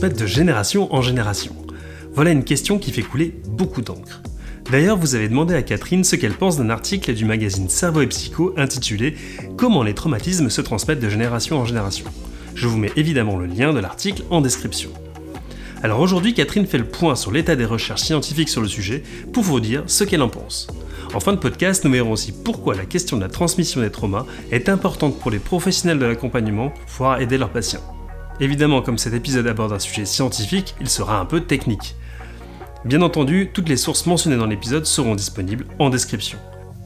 de génération en génération Voilà une question qui fait couler beaucoup d'encre. D'ailleurs, vous avez demandé à Catherine ce qu'elle pense d'un article du magazine Cerveau et Psycho intitulé Comment les traumatismes se transmettent de génération en génération. Je vous mets évidemment le lien de l'article en description. Alors aujourd'hui, Catherine fait le point sur l'état des recherches scientifiques sur le sujet pour vous dire ce qu'elle en pense. En fin de podcast, nous verrons aussi pourquoi la question de la transmission des traumas est importante pour les professionnels de l'accompagnement pouvoir aider leurs patients. Évidemment, comme cet épisode aborde un sujet scientifique, il sera un peu technique. Bien entendu, toutes les sources mentionnées dans l'épisode seront disponibles en description.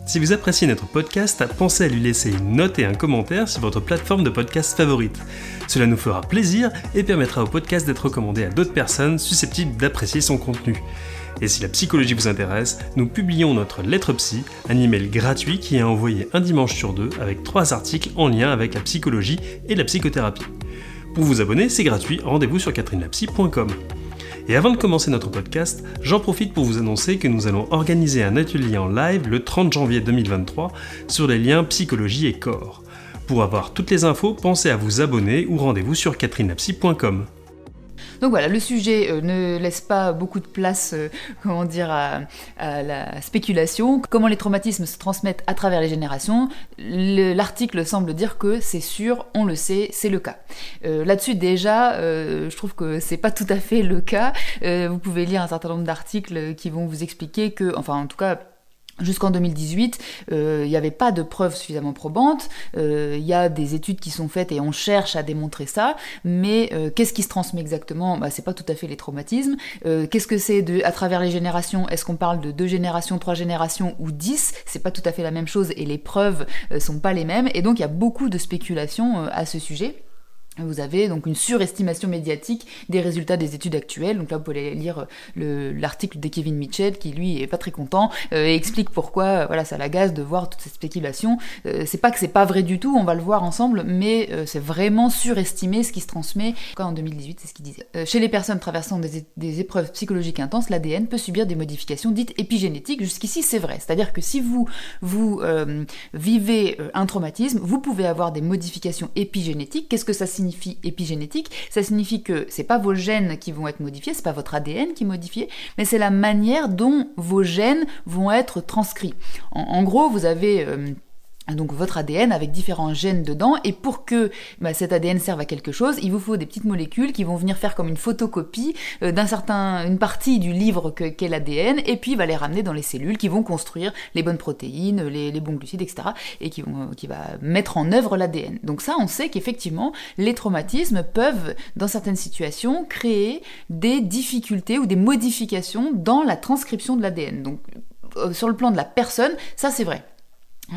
Si vous appréciez notre podcast, pensez à lui laisser une note et un commentaire sur votre plateforme de podcast favorite. Cela nous fera plaisir et permettra au podcast d'être recommandé à d'autres personnes susceptibles d'apprécier son contenu. Et si la psychologie vous intéresse, nous publions notre lettre psy, un email gratuit qui est envoyé un dimanche sur deux avec trois articles en lien avec la psychologie et la psychothérapie. Pour vous abonner, c'est gratuit, rendez-vous sur catherinelapsy.com. Et avant de commencer notre podcast, j'en profite pour vous annoncer que nous allons organiser un atelier en live le 30 janvier 2023 sur les liens psychologie et corps. Pour avoir toutes les infos, pensez à vous abonner ou rendez-vous sur catherinelapsy.com. Donc voilà, le sujet euh, ne laisse pas beaucoup de place, euh, comment dire, à, la spéculation. Comment les traumatismes se transmettent à travers les générations L'article semble dire que c'est sûr, on le sait, c'est le cas. Euh, là-dessus déjà, je trouve que c'est pas tout à fait le cas. vous pouvez lire un certain nombre d'articles qui vont vous expliquer que, enfin en tout cas Jusqu'en 2018, euh, il n'y avait pas de preuves suffisamment probantes. Euh, il y a des études qui sont faites et on cherche à démontrer ça. Mais euh, qu'est-ce qui se transmet exactement? Bah, C'est pas tout à fait les traumatismes. qu'est-ce que c'est à travers les générations Est-ce qu'on parle de deux générations, trois générations ou dix? C'est pas tout à fait la même chose et les preuves sont pas les mêmes. Et donc il y a beaucoup de spéculations à ce sujet. Vous avez donc une surestimation médiatique des résultats des études actuelles. Donc là, vous pouvez lire euh, l'article de Kevin Mitchell qui lui est pas très content euh, et explique pourquoi euh, voilà ça l'agace de voir toutes ces spéculations. c'est pas que c'est pas vrai du tout, on va le voir ensemble, mais c'est vraiment surestimé ce qui se transmet. En 2018, c'est ce qu'il disait. chez les personnes traversant des, des épreuves psychologiques intenses, l'ADN peut subir des modifications dites épigénétiques. Jusqu'ici, c'est vrai. C'est-à-dire que si vous vous vivez un traumatisme, vous pouvez avoir des modifications épigénétiques. Qu'est-ce que ça signifie? Épigénétique, ça signifie que c'est pas vos gènes qui vont être modifiés, c'est pas votre ADN qui est modifié, mais c'est la manière dont vos gènes vont être transcrits. En, gros, vous avez euh, donc votre ADN avec différents gènes dedans et pour que bah, cet ADN serve à quelque chose, il vous faut des petites molécules qui vont venir faire comme une photocopie euh, d'un certain une partie du livre qu'est l'ADN et puis va les ramener dans les cellules qui vont construire les bonnes protéines, les, bons glucides, etc. et qui vont qui va mettre en œuvre l'ADN. Donc ça, on sait qu'effectivement les traumatismes peuvent dans certaines situations créer des difficultés ou des modifications dans la transcription de l'ADN. Donc euh, sur le plan de la personne, ça c'est vrai.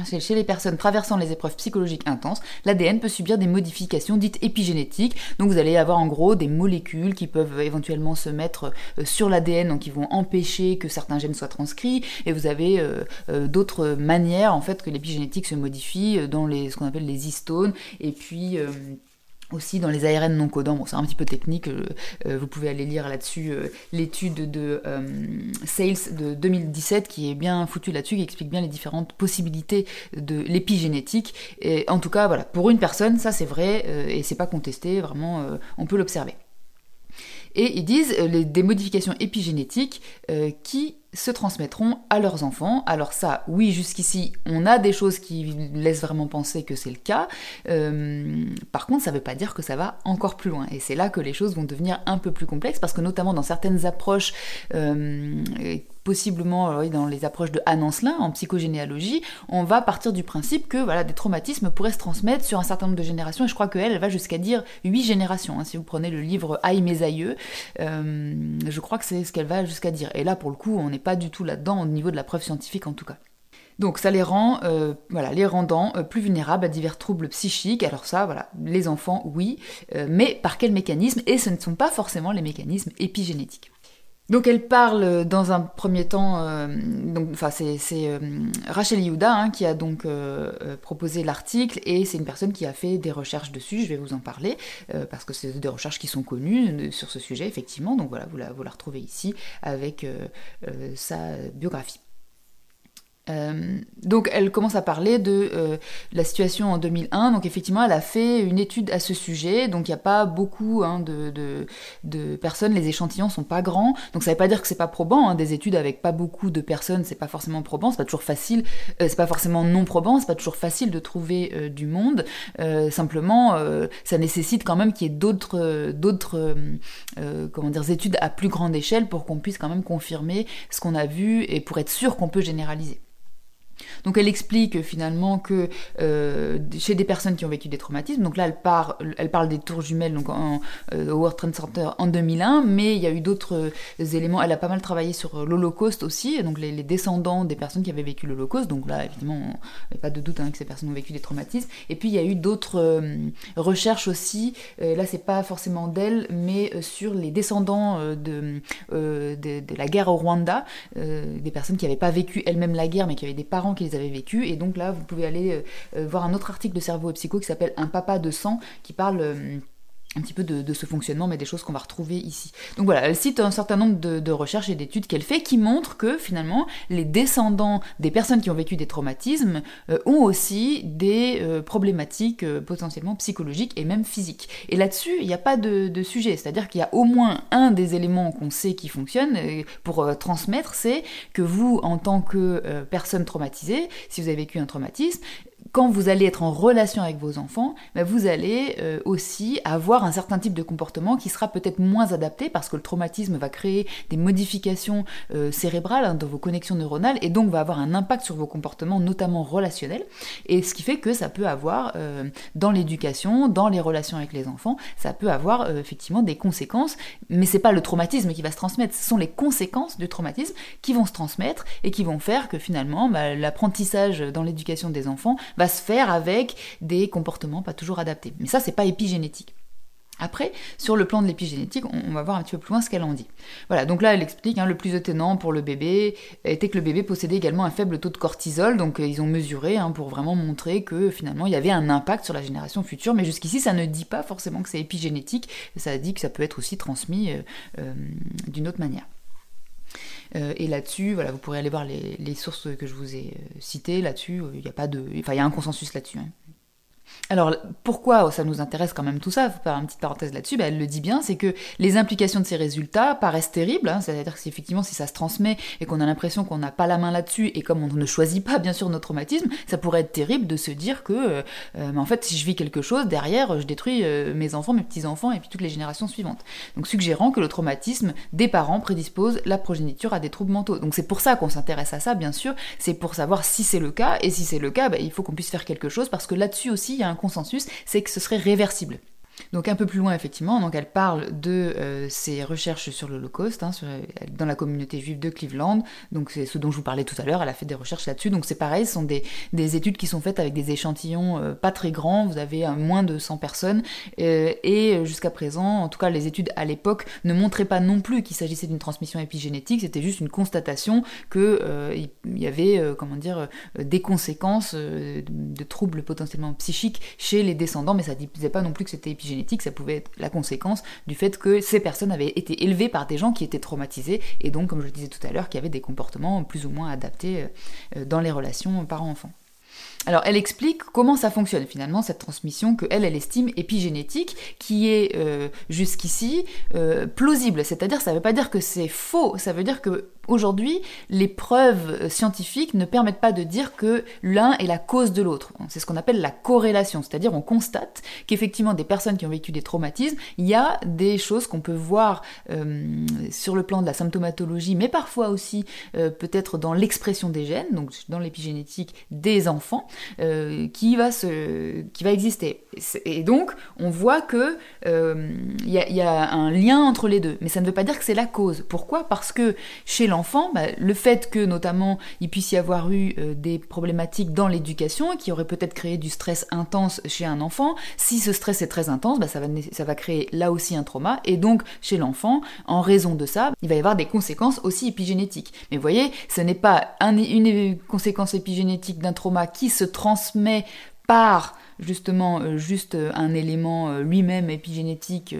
Chez les personnes traversant les épreuves psychologiques intenses, l'ADN peut subir des modifications dites épigénétiques. Donc vous allez avoir en gros des molécules qui peuvent éventuellement se mettre euh, sur l'ADN, donc qui vont empêcher que certains gènes soient transcrits. Et vous avez euh, euh, d'autres manières en fait que l'épigénétique se modifie dans les, ce qu'on appelle les histones. Et puis aussi dans les ARN non codants, bon c'est un petit peu technique, euh, euh, vous pouvez aller lire là-dessus euh, l'étude de Sales de 2017 qui est bien foutue là-dessus, qui explique bien les différentes possibilités de l'épigénétique. Et en tout cas, voilà, pour une personne, ça c'est vrai et c'est pas contesté, vraiment, on peut l'observer. Et ils disent les, des modifications épigénétiques qui se transmettront à leurs enfants. Alors ça, oui, jusqu'ici, on a des choses qui laissent vraiment penser que c'est le cas. Euh, par contre, ça ne veut pas dire que ça va encore plus loin. Et c'est là que les choses vont devenir un peu plus complexes, parce que notamment dans certaines approches euh, possiblement euh, dans les approches de Anne Ancelin en psychogénéalogie, on va partir du principe que voilà des traumatismes pourraient se transmettre sur un certain nombre de générations et je crois qu'elle elle va jusqu'à dire huit générations. Hein. si vous prenez le livre Aïe mes aïeux, euh, je crois que c'est ce qu'elle va jusqu'à dire. Et là pour le coup, on n'est pas du tout là-dedans au niveau de la preuve scientifique en tout cas. Donc ça les rend, euh, voilà, les rendant plus vulnérables à divers troubles psychiques. Alors ça, voilà, les enfants, oui, mais par quel mécanisme? Et ce ne sont pas forcément les mécanismes épigénétiques. Donc elle parle dans un premier temps, euh, donc enfin c'est euh, Rachel Yehuda hein, qui a donc euh, proposé l'article et c'est une personne qui a fait des recherches dessus. Je vais vous en parler parce que c'est des recherches qui sont connues sur ce sujet effectivement. Donc voilà, vous la, vous la retrouvez ici avec sa biographie. Euh, donc elle commence à parler de euh, la situation en 2001. Donc effectivement, elle a fait une étude à ce sujet. Donc il n'y a pas beaucoup hein, de, personnes. Les échantillons sont pas grands. Donc ça ne veut pas dire que c'est pas probant. Hein. Des études avec pas beaucoup de personnes, c'est pas forcément probant. C'est pas toujours facile. Euh, c'est pas forcément non probant. C'est pas toujours facile de trouver du monde. simplement, ça nécessite quand même qu'il y ait d'autres d'autres comment dire études à plus grande échelle pour qu'on puisse quand même confirmer ce qu'on a vu et pour être sûr qu'on peut généraliser. Donc elle explique finalement que euh, chez des personnes qui ont vécu des traumatismes, donc là elle, parle, elle parle des tours jumelles donc en, euh, au World Trade Center en 2001, mais il y a eu d'autres euh, éléments. Elle a pas mal travaillé sur l'Holocauste aussi, donc les, descendants des personnes qui avaient vécu l'Holocauste. Donc là évidemment, il n'y a pas de doute hein, que ces personnes ont vécu des traumatismes. Et puis il y a eu d'autres recherches aussi. là c'est pas forcément d'elle, mais sur les descendants de, de, de, la guerre au Rwanda, des personnes qui n'avaient pas vécu elles-mêmes la guerre, mais qui avaient des parents qu'ils avaient vécu. Et donc là, vous pouvez aller euh, euh, voir un autre article de Cerveau et Psycho qui s'appelle Un papa de sang, qui parle euh, un petit peu de, ce fonctionnement, mais des choses qu'on va retrouver ici. Donc voilà, elle cite un certain nombre de, recherches et d'études qu'elle fait qui montrent que finalement les descendants des personnes qui ont vécu des traumatismes euh, ont aussi des euh, problématiques euh, potentiellement psychologiques et même physiques. Et là-dessus, il n'y a pas de, sujet, c'est-à-dire qu'il y a au moins un des éléments qu'on sait qui fonctionne pour transmettre, c'est que vous, en tant que personne traumatisée, si vous avez vécu un traumatisme, quand vous allez être en relation avec vos enfants, ben, vous allez euh, aussi avoir un certain type de comportement qui sera peut-être moins adapté parce que le traumatisme va créer des modifications euh, cérébrales hein, dans vos connexions neuronales et donc va avoir un impact sur vos comportements, notamment relationnels. Et ce qui fait que ça peut avoir euh, dans l'éducation, dans les relations avec les enfants, ça peut avoir effectivement des conséquences. Mais c'est pas le traumatisme qui va se transmettre, ce sont les conséquences du traumatisme qui vont se transmettre et qui vont faire que finalement ben, l'apprentissage dans l'éducation des enfants va se faire avec des comportements pas toujours adaptés. Mais ça, c'est pas épigénétique. Après, sur le plan de l'épigénétique, on va voir un petit peu plus loin ce qu'elle en dit. Voilà, donc là elle explique, hein, le plus étonnant pour le bébé était que le bébé possédait également un faible taux de cortisol, donc euh, ils ont mesuré hein, pour vraiment montrer que finalement il y avait un impact sur la génération future, mais jusqu'ici ça ne dit pas forcément que c'est épigénétique, ça dit que ça peut être aussi transmis euh, euh, d'une autre manière. Euh, et là-dessus, voilà, vous pourrez aller voir les, sources que je vous ai euh, citées. Là-dessus, il n'y a pas de, enfin, il y a un consensus là-dessus. Hein. Alors pourquoi ça nous intéresse quand même tout ça, faut faire une petite parenthèse là-dessus, bah, elle le dit bien, c'est que les implications de ces résultats paraissent terribles, hein. c'est-à-dire que si effectivement si ça se transmet et qu'on a l'impression qu'on n'a pas la main là-dessus et comme on ne choisit pas bien sûr notre traumatisme, ça pourrait être terrible de se dire que euh, euh, en fait si je vis quelque chose, derrière je détruis euh, mes enfants, mes petits-enfants et puis toutes les générations suivantes. Donc suggérant que le traumatisme des parents prédispose la progéniture à des troubles mentaux. Donc c'est pour ça qu'on s'intéresse à ça bien sûr, c'est pour savoir si c'est le cas et si c'est le cas, bah, il faut qu'on puisse faire quelque chose parce que là-dessus aussi il y a un consensus, c'est que ce serait réversible. Donc un peu plus loin effectivement, donc elle parle de euh, ses recherches sur l'Holocauste hein, dans la communauté juive de Cleveland. Donc c'est ce dont je vous parlais tout à l'heure. Elle a fait des recherches là-dessus. Donc c'est pareil, ce sont des, études qui sont faites avec des échantillons euh, pas très grands. Vous avez moins de 100 personnes euh, et jusqu'à présent, en tout cas les études à l'époque ne montraient pas non plus qu'il s'agissait d'une transmission épigénétique. C'était juste une constatation que il y avait comment dire des conséquences de troubles potentiellement psychiques chez les descendants, mais ça disait pas non plus que c'était épigénétique ça pouvait être la conséquence du fait que ces personnes avaient été élevées par des gens qui étaient traumatisés et donc, comme je le disais tout à l'heure, qui avaient des comportements plus ou moins adaptés euh, dans les relations parents-enfants. Alors elle explique comment ça fonctionne finalement cette transmission que elle, elle estime épigénétique, qui est euh, jusqu'ici euh, plausible. C'est-à-dire ça ne veut pas dire que c'est faux, ça veut dire que Aujourd'hui, les preuves scientifiques ne permettent pas de dire que l'un est la cause de l'autre. C'est ce qu'on appelle la corrélation, c'est-à-dire on constate qu'effectivement des personnes qui ont vécu des traumatismes, il y a des choses qu'on peut voir euh, sur le plan de la symptomatologie, mais parfois aussi euh, peut-être dans l'expression des gènes, donc dans l'épigénétique des enfants, euh, qui, va se, qui va exister. Et donc on voit que il y, y, a un lien entre les deux, mais ça ne veut pas dire que c'est la cause. Pourquoi? Parce que chez l'enfant, bah, le fait que notamment il puisse y avoir eu euh, des problématiques dans l'éducation qui auraient peut-être créé du stress intense chez un enfant, si ce stress est très intense, bah, ça, va, ça va créer là aussi un trauma, et donc chez l'enfant, en raison de ça, il va y avoir des conséquences aussi épigénétiques. Mais vous voyez, ce n'est pas une conséquence épigénétique d'un trauma qui se transmet par justement juste un élément lui-même épigénétique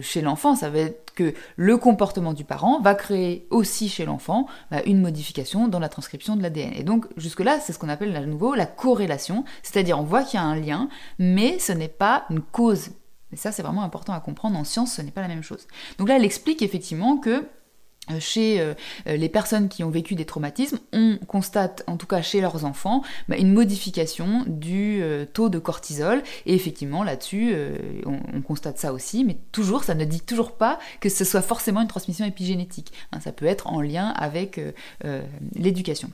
chez l'enfant, ça va être que le comportement du parent va créer aussi chez l'enfant bah, une modification dans la transcription de l'ADN. Et donc jusque-là, c'est ce qu'on appelle à nouveau la corrélation, c'est-à-dire on voit qu'il y a un lien, mais ce n'est pas une cause. Et ça, c'est vraiment important à comprendre. En science, ce n'est pas la même chose. Donc là, elle explique effectivement que euh, chez euh, euh, les personnes qui ont vécu des traumatismes, on constate, en tout cas chez leurs enfants, bah, une modification du taux de cortisol. Et effectivement, là-dessus, on, constate ça aussi, mais toujours, ça ne dit toujours pas que ce soit forcément une transmission épigénétique. Hein, ça peut être en lien avec l'éducation.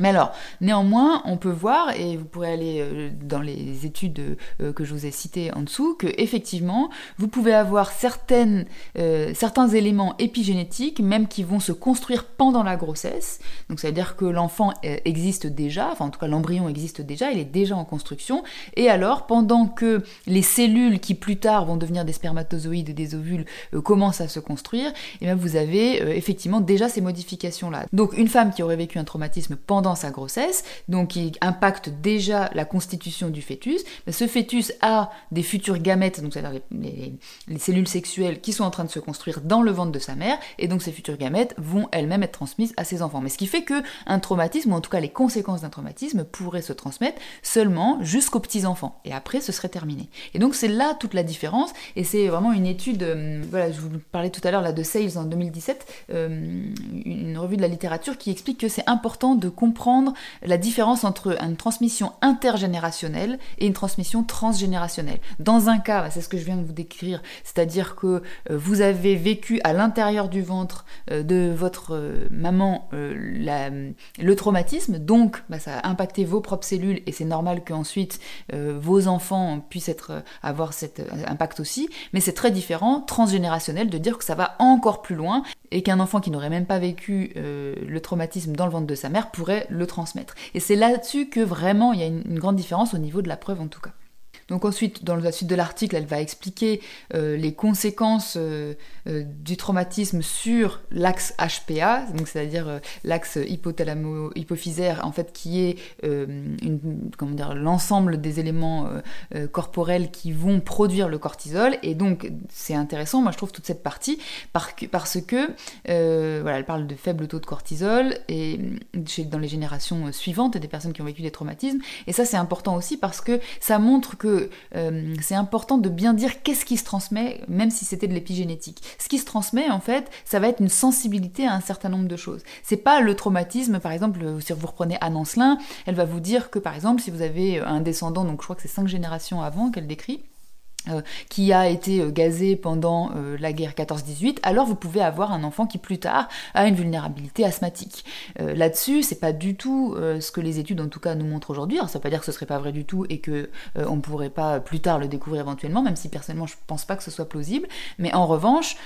Mais alors, néanmoins, on peut voir, et vous pourrez aller euh, dans les études euh, que je vous ai citées en dessous, que effectivement, vous pouvez avoir certaines, euh, certains éléments épigénétiques, même qui vont se construire pendant la grossesse. Donc, ça veut dire que l'enfant existe déjà, enfin en tout cas l'embryon existe déjà, il est déjà en construction. Et alors, pendant que les cellules qui plus tard vont devenir des spermatozoïdes et des ovules commencent à se construire, et eh vous avez effectivement déjà ces modifications-là. Donc, une femme qui aurait vécu un traumatisme pendant sa grossesse, donc qui impacte déjà la constitution du fœtus. Ce fœtus a des futurs gamètes, donc c'est-à-dire les, cellules sexuelles qui sont en train de se construire dans le ventre de sa mère, et donc ces futurs gamètes vont elles-mêmes être transmises à ses enfants. Mais ce qui fait que un traumatisme, ou en tout cas les conséquences d'un traumatisme, pourraient se transmettre seulement jusqu'aux petits-enfants, et après ce serait terminé. Et donc c'est là toute la différence, et c'est vraiment une étude, euh, voilà, je vous parlais tout à l'heure de Sales en 2017, euh, une revue de la littérature qui explique que c'est important de comprendre la différence entre une transmission intergénérationnelle et une transmission transgénérationnelle. Dans un cas, bah, c'est ce que je viens de vous décrire, c'est-à-dire que euh, vous avez vécu à l'intérieur du ventre euh, de votre euh, maman le traumatisme, donc bah, ça a impacté vos propres cellules et c'est normal qu'ensuite vos enfants puissent être, avoir cet impact aussi, mais c'est très différent, transgénérationnel, de dire que ça va encore plus loin et qu'un enfant qui n'aurait même pas vécu le traumatisme dans le ventre de sa mère pourrait le transmettre. Et c'est là-dessus que vraiment il y a une, grande différence au niveau de la preuve en tout cas. Donc ensuite, dans la suite de l'article, elle va expliquer euh, les conséquences euh, euh, du traumatisme sur l'axe HPA, donc c'est-à-dire l'axe hypothalamo-hypophysaire, en fait, qui est l'ensemble des éléments corporels qui vont produire le cortisol. Et donc, c'est intéressant, moi je trouve toute cette partie, parce que, voilà, elle parle de faible taux de cortisol et dans les générations suivantes des personnes qui ont vécu des traumatismes. Et ça, c'est important aussi parce que ça montre euh, c'est important de bien dire qu'est-ce qui se transmet, même si c'était de l'épigénétique. Ce qui se transmet, en fait, ça va être une sensibilité à un certain nombre de choses. C'est pas le traumatisme, par exemple, si vous reprenez Anne Ancelin, elle va vous dire que, par exemple, si vous avez un descendant, donc je crois que c'est cinq générations avant qu'elle décrit, euh, qui a été euh, gazé pendant euh, la guerre 14-18, alors vous pouvez avoir un enfant qui plus tard a une vulnérabilité asthmatique. Là-dessus, c'est pas du tout ce que les études en tout cas nous montrent aujourd'hui. Alors ça veut pas dire que ce serait pas vrai du tout et que on pourrait pas plus tard le découvrir éventuellement, même si personnellement je pense pas que ce soit plausible. Mais en revanche,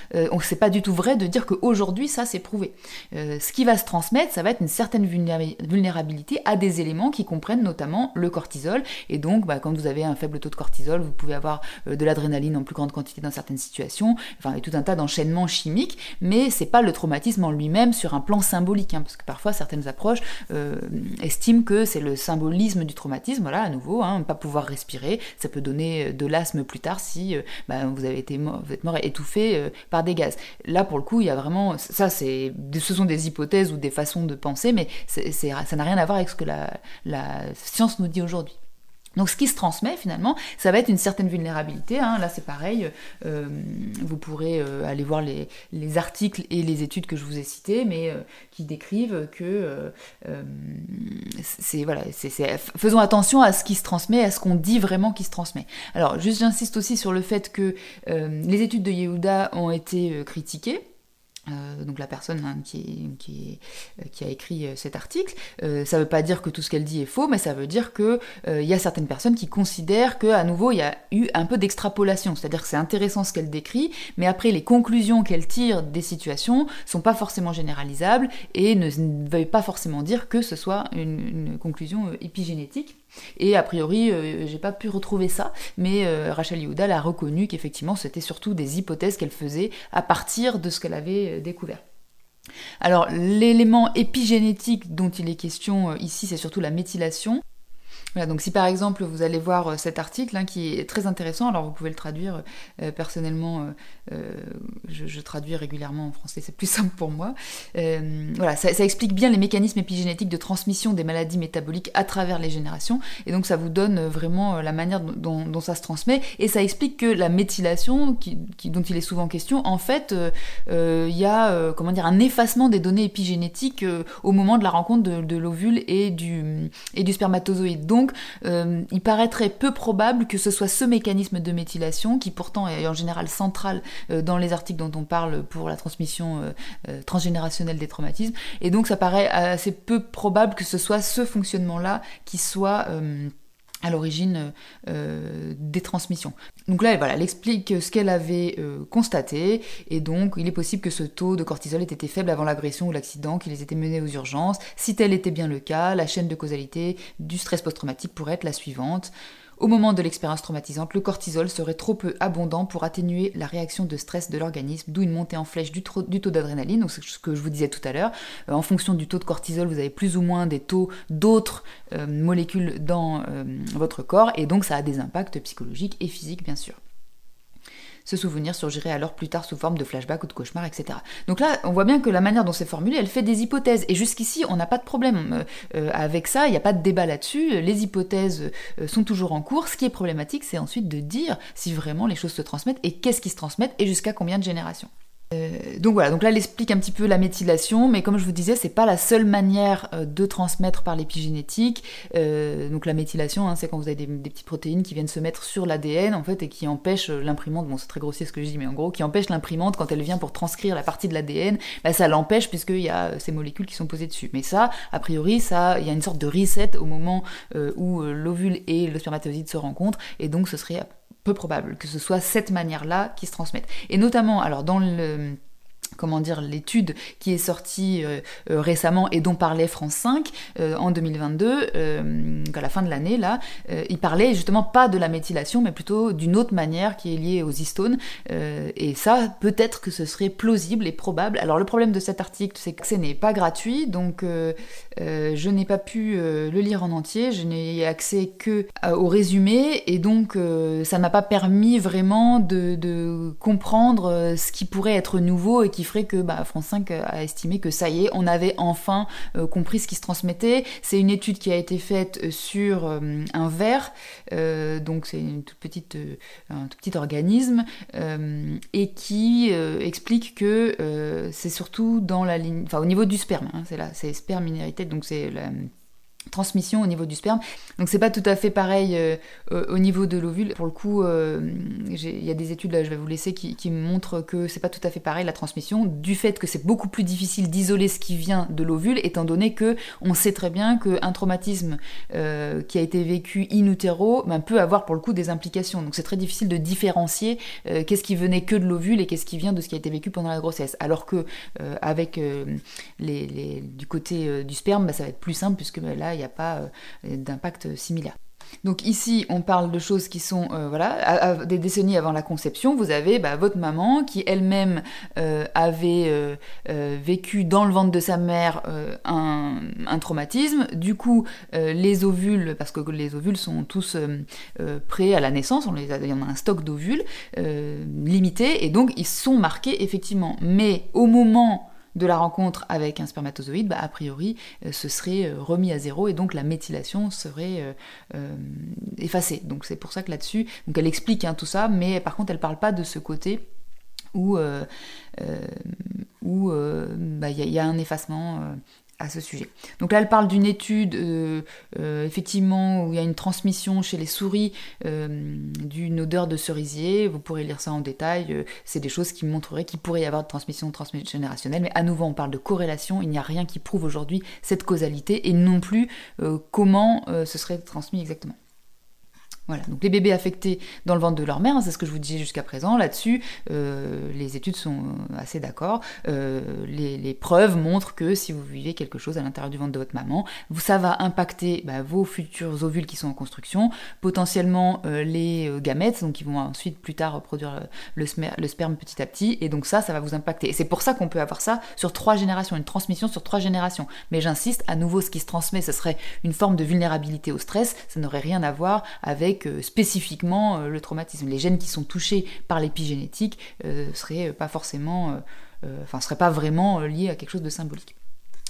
c'est pas du tout vrai de dire qu'aujourd'hui ça c'est prouvé. ce qui va se transmettre, ça va être une certaine vulnérabilité à des éléments qui comprennent notamment le cortisol. Et donc, bah, quand vous avez un faible taux de cortisol, vous pouvez avoir de l'adrénaline en plus grande quantité dans certaines situations, enfin, et tout un tas d'enchaînements chimiques, mais c'est pas le traumatisme en lui-même sur un plan symbolique, hein, parce que parfois certaines approches euh, estiment que c'est le symbolisme du traumatisme, voilà, à nouveau, hein, pas pouvoir respirer, ça peut donner de l'asthme plus tard si euh, bah, vous avez été mort, vous êtes mort étouffé par des gaz. Là, pour le coup, il y a vraiment, ça, c'est, ce sont des hypothèses ou des façons de penser, mais ça n'a rien à voir avec ce que la science nous dit aujourd'hui. Donc ce qui se transmet finalement, ça va être une certaine vulnérabilité. Hein. Là c'est pareil, euh, vous pourrez euh, aller voir les, articles et les études que je vous ai citées, mais euh, qui décrivent que c'est voilà, c'est, faisons attention à ce qui se transmet, à ce qu'on dit vraiment qui se transmet. Alors juste j'insiste aussi sur le fait que les études de Yehuda ont été critiquées. Euh, donc la personne hein, qui, euh, a écrit euh, cet article, ça ne veut pas dire que tout ce qu'elle dit est faux, mais ça veut dire qu'il il y a certaines personnes qui considèrent qu'à nouveau il y a eu un peu d'extrapolation, c'est-à-dire que c'est intéressant ce qu'elle décrit, mais après les conclusions qu'elle tire des situations sont pas forcément généralisables et ne, veulent pas forcément dire que ce soit une conclusion épigénétique. Et a priori, euh, j'ai pas pu retrouver ça, mais euh, Rachel Yehuda reconnu qu'effectivement c'était surtout des hypothèses qu'elle faisait à partir de ce qu'elle avait euh, découvert. Alors l'élément épigénétique dont il est question ici, c'est surtout la méthylation. Voilà, donc si par exemple vous allez voir euh, cet article hein, qui est très intéressant, alors vous pouvez le traduire euh, personnellement, euh, je, traduis régulièrement en français, c'est plus simple pour moi. voilà, ça, explique bien les mécanismes épigénétiques de transmission des maladies métaboliques à travers les générations, et donc ça vous donne vraiment la manière dont, ça se transmet, et ça explique que la méthylation, dont il est souvent question, en fait, il y a comment dire un effacement des données épigénétiques au moment de la rencontre de, l'ovule et du, et du spermatozoïde. Donc, euh, il paraîtrait peu probable que ce soit ce mécanisme de méthylation, qui pourtant est en général central euh, dans les articles dont on parle pour la transmission euh, transgénérationnelle des traumatismes. Et donc, ça paraît assez peu probable que ce soit ce fonctionnement-là qui soit à l'origine euh, des transmissions. Donc là, elle explique ce qu'elle avait euh, constaté, et donc il est possible que ce taux de cortisol ait été faible avant l'agression ou l'accident, qu'il ait été mené aux urgences. Si tel était bien le cas, la chaîne de causalité du stress post-traumatique pourrait être la suivante. Au moment de l'expérience traumatisante, le cortisol serait trop peu abondant pour atténuer la réaction de stress de l'organisme, d'où une montée en flèche du, taux d'adrénaline, donc ce que je vous disais tout à l'heure. Euh, en fonction du taux de cortisol, vous avez plus ou moins des taux d'autres euh, molécules dans euh, votre corps, et donc ça a des impacts psychologiques et physiques bien sûr ce souvenir surgirait alors plus tard sous forme de flashback ou de cauchemar, etc. Donc là, on voit bien que la manière dont c'est formulé, elle fait des hypothèses. Et jusqu'ici, on n'a pas de problème euh, euh, avec ça, il n'y a pas de débat là-dessus, les hypothèses euh, sont toujours en cours. Ce qui est problématique, c'est ensuite de dire si vraiment les choses se transmettent et qu'est-ce qui se transmettent et jusqu'à combien de générations. Euh, donc voilà, donc là elle explique un petit peu la méthylation, mais comme je vous disais, c'est pas la seule manière euh, de transmettre par l'épigénétique. Euh, donc la méthylation, hein, c'est quand vous avez des, petites protéines qui viennent se mettre sur l'ADN en fait et qui empêchent l'imprimante, bon c'est très grossier ce que je dis, mais en gros qui empêche l'imprimante quand elle vient pour transcrire la partie de l'ADN, bah, ça l'empêche puisqu'il y a ces molécules qui sont posées dessus. Mais ça, a priori, ça, il y a une sorte de reset au moment où l'ovule et le spermatozoïde se rencontrent, et donc ce serait peu probable que ce soit cette manière-là qui se transmette. Et notamment, alors dans le comment dire l'étude qui est sortie euh, euh, récemment et dont parlait France 5 euh, en 2022 à la fin de l'année là il parlait justement pas de la méthylation mais plutôt d'une autre manière qui est liée aux histones. Et ça peut-être que ce serait plausible et probable. Alors le problème de cet article c'est que ce n'est pas gratuit donc je n'ai pas pu le lire en entier je n'ai accès que au résumé et donc ça m'a pas permis vraiment de, de comprendre ce qui pourrait être nouveau et qui ferait que bah, France 5 a estimé que ça y est, on avait enfin euh, compris ce qui se transmettait. C'est une étude qui a été faite sur euh, un verre, euh, donc c'est une toute petite, un tout petit organisme, et qui explique que c'est surtout dans la ligne, enfin au niveau du sperme, hein, c'est là, c'est sperme donc c'est la transmission au niveau du sperme. Donc c'est pas tout à fait pareil euh, au niveau de l'ovule. Pour le coup, euh, il y a des études là, je vais vous laisser, qui, montrent que c'est pas tout à fait pareil la transmission, du fait que c'est beaucoup plus difficile d'isoler ce qui vient de l'ovule, étant donné que on sait très bien qu'un traumatisme euh, qui a été vécu in utero ben, peut avoir pour le coup des implications. Donc c'est très difficile de différencier qu'est-ce qui venait que de l'ovule et qu'est-ce qui vient de ce qui a été vécu pendant la grossesse. Alors que avec les, du côté du sperme, ben, ça va être plus simple puisque ben, là il n'y a pas euh, d'impact similaire. Donc ici, on parle de choses qui sont euh, voilà des décennies avant la conception. Vous avez bah, votre maman qui elle-même euh, avait vécu dans le ventre de sa mère un, traumatisme. Du coup, les ovules, parce que les ovules sont tous prêts à la naissance, on les il y en a un stock d'ovules limité, et donc ils sont marqués effectivement. Mais au moment de la rencontre avec un spermatozoïde, bah, a priori, euh, ce serait euh, remis à zéro et donc la méthylation serait euh, effacée. Donc c'est pour ça que là-dessus, donc elle explique hein, tout ça, mais par contre elle parle pas de ce côté où bah, il y, a un effacement à ce sujet. Donc là, elle parle d'une étude, euh, euh, effectivement, où il y a une transmission chez les souris euh, d'une odeur de cerisier. Vous pourrez lire ça en détail. C'est des choses qui montreraient qu'il pourrait y avoir de transmission transgénérationnelle. Mais à nouveau, on parle de corrélation. Il n'y a rien qui prouve aujourd'hui cette causalité et non plus comment ce serait transmis exactement. Voilà, donc les bébés affectés dans le ventre de leur mère, hein, c'est ce que je vous disais jusqu'à présent, là-dessus, euh, les études sont assez d'accord. Euh, les, preuves montrent que si vous vivez quelque chose à l'intérieur du ventre de votre maman, ça va impacter bah, vos futurs ovules qui sont en construction, potentiellement euh, les gamètes, donc qui vont ensuite plus tard produire le, le, sperme petit à petit, et donc ça, ça va vous impacter. Et c'est pour ça qu'on peut avoir ça sur trois générations, une transmission sur trois générations. Mais j'insiste, à nouveau, ce qui se transmet, ce serait une forme de vulnérabilité au stress, ça n'aurait rien à voir avec spécifiquement euh, le traumatisme. Les gènes qui sont touchés par l'épigénétique euh, seraient pas forcément, euh, enfin, seraient pas vraiment liés à quelque chose de symbolique.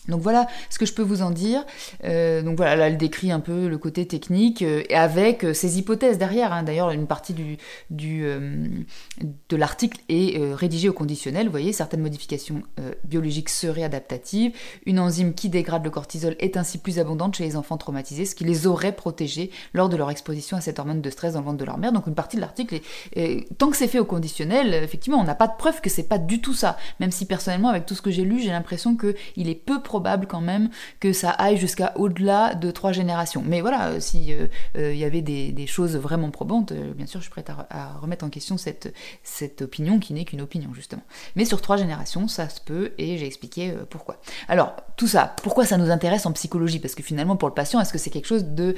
Donc voilà ce que je peux vous en dire. Euh, donc voilà, là elle décrit un peu le côté technique euh, avec euh, ses hypothèses derrière. Hein. D'ailleurs, une partie du de l'article est rédigée au conditionnel. Vous voyez, certaines modifications biologiques seraient adaptatives. Une enzyme qui dégrade le cortisol est ainsi plus abondante chez les enfants traumatisés, ce qui les aurait protégés lors de leur exposition à cette hormone de stress dans le ventre de leur mère. Donc une partie de l'article est, tant que c'est fait au conditionnel, effectivement, on n'a pas de preuve que c'est pas du tout ça. Même si personnellement, avec tout ce que j'ai lu, j'ai l'impression qu'il est peu probable quand même que ça aille jusqu'à au-delà de trois générations. Mais voilà, euh, si euh, euh, il y avait des, choses vraiment probantes, bien sûr, je suis prête à, remettre en question cette, cette opinion qui n'est qu'une opinion, justement. Mais sur trois générations, ça se peut, et j'ai expliqué pourquoi. Alors, tout ça, pourquoi ça nous intéresse en psychologie? Parce que finalement, pour le patient, est-ce que c'est quelque chose de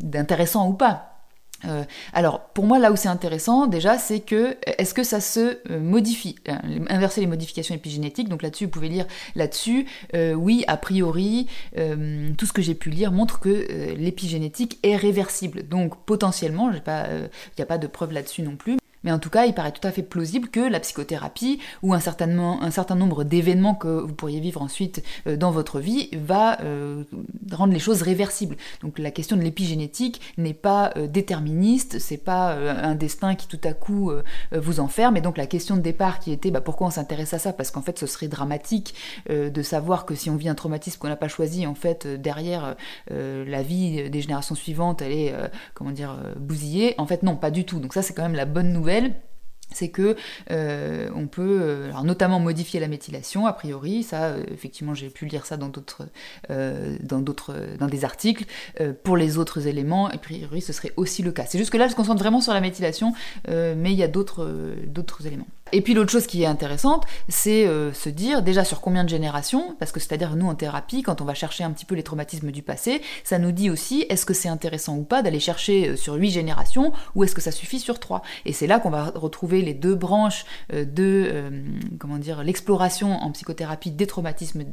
d'intéressant ou pas? Euh, alors, pour moi, là où c'est intéressant, déjà, c'est que est-ce que ça se euh, modifie euh, Inverser les modifications épigénétiques, donc là-dessus, vous pouvez lire là-dessus. oui, a priori, tout ce que j'ai pu lire montre que l'épigénétique est réversible. Donc, potentiellement, il n'y a pas de preuve là-dessus non plus. Mais en tout cas, il paraît tout à fait plausible que la psychothérapie ou un certain, nombre d'événements que vous pourriez vivre ensuite euh, dans votre vie va euh, rendre les choses réversibles. Donc la question de l'épigénétique n'est pas euh, déterministe, c'est pas un destin qui tout à coup vous enferme. Et donc la question de départ qui était bah, pourquoi on s'intéresse à ça? Parce qu'en fait, ce serait dramatique de savoir que si on vit un traumatisme qu'on n'a pas choisi, en fait, derrière la vie des générations suivantes, elle est, comment dire, bousillée. En fait, non, pas du tout. Donc ça, c'est quand même la bonne nouvelle c'est que euh, on peut euh, notamment modifier la méthylation a priori ça euh, effectivement j'ai pu lire ça dans d'autres dans d'autres dans des articles pour les autres éléments a priori ce serait aussi le cas. C'est juste que là je se concentre vraiment sur la méthylation mais il y a d'autres d'autres éléments et puis l'autre chose qui est intéressante, c'est euh, se dire déjà sur combien de générations, parce que c'est-à-dire nous en thérapie, quand on va chercher un petit peu les traumatismes du passé, ça nous dit aussi est-ce que c'est intéressant ou pas d'aller chercher euh, sur huit générations ou est-ce que ça suffit sur trois? Et c'est là qu'on va retrouver les deux branches euh, de comment dire l'exploration en psychothérapie des traumatismes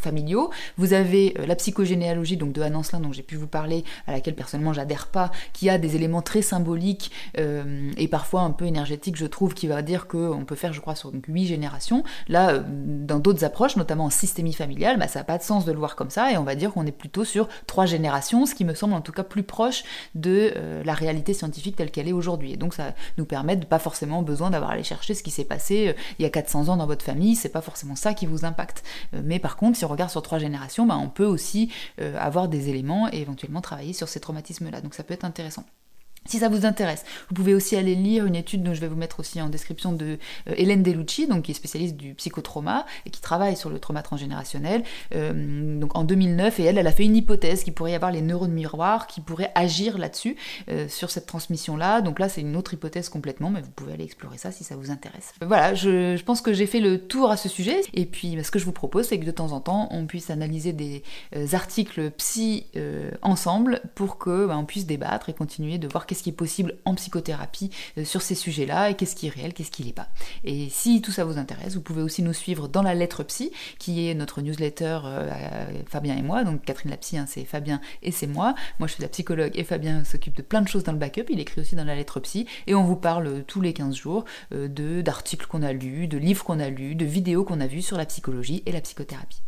familiaux. Vous avez la psychogénéalogie donc de Anne Ancelin dont j'ai pu vous parler, à laquelle personnellement j'adhère pas, qui a des éléments très symboliques et parfois un peu énergétiques, je trouve, qui va dire que on peut faire, je crois, sur 8 générations. Là, euh, dans d'autres approches, notamment en systémie familiale, bah, ça n'a pas de sens de le voir comme ça, et on va dire qu'on est plutôt sur 3 générations, ce qui me semble en tout cas plus proche de euh, la réalité scientifique telle qu'elle est aujourd'hui. Et donc ça nous permet de pas forcément besoin d'avoir à aller chercher ce qui s'est passé euh, il y a 400 ans dans votre famille, c'est pas forcément ça qui vous impacte. mais par contre, si on regarde sur 3 générations, bah, on peut aussi avoir des éléments et éventuellement travailler sur ces traumatismes-là. Donc ça peut être intéressant. Si ça vous intéresse, vous pouvez aussi aller lire une étude dont je vais vous mettre aussi en description de euh, Hélène Delucci, donc qui est spécialiste du psychotrauma et qui travaille sur le trauma transgénérationnel, euh, donc en 2009, et elle, elle a fait une hypothèse qu'il pourrait y avoir les neurones miroirs qui pourraient agir là-dessus, euh, sur cette transmission-là. Donc là, c'est une autre hypothèse complètement, mais vous pouvez aller explorer ça si ça vous intéresse. Voilà, je, pense que j'ai fait le tour à ce sujet, et puis ce que je vous propose, c'est que de temps en temps, on puisse analyser des articles psy ensemble pour que bah, on puisse débattre et continuer de voir qu'est-ce qui est possible en psychothérapie euh, sur ces sujets-là et qu'est-ce qui est réel, qu'est-ce qui n'est pas. Et si tout ça vous intéresse, vous pouvez aussi nous suivre dans la lettre psy, qui est notre newsletter euh, Fabien et moi. Donc Catherine la psy, hein, c'est Fabien et c'est moi. Moi je suis la psychologue et Fabien s'occupe de plein de choses dans le backup. Il écrit aussi dans la lettre psy et on vous parle tous les 15 jours euh, de d'articles qu'on a lus, de livres qu'on a lus, de vidéos qu'on a vues sur la psychologie et la psychothérapie.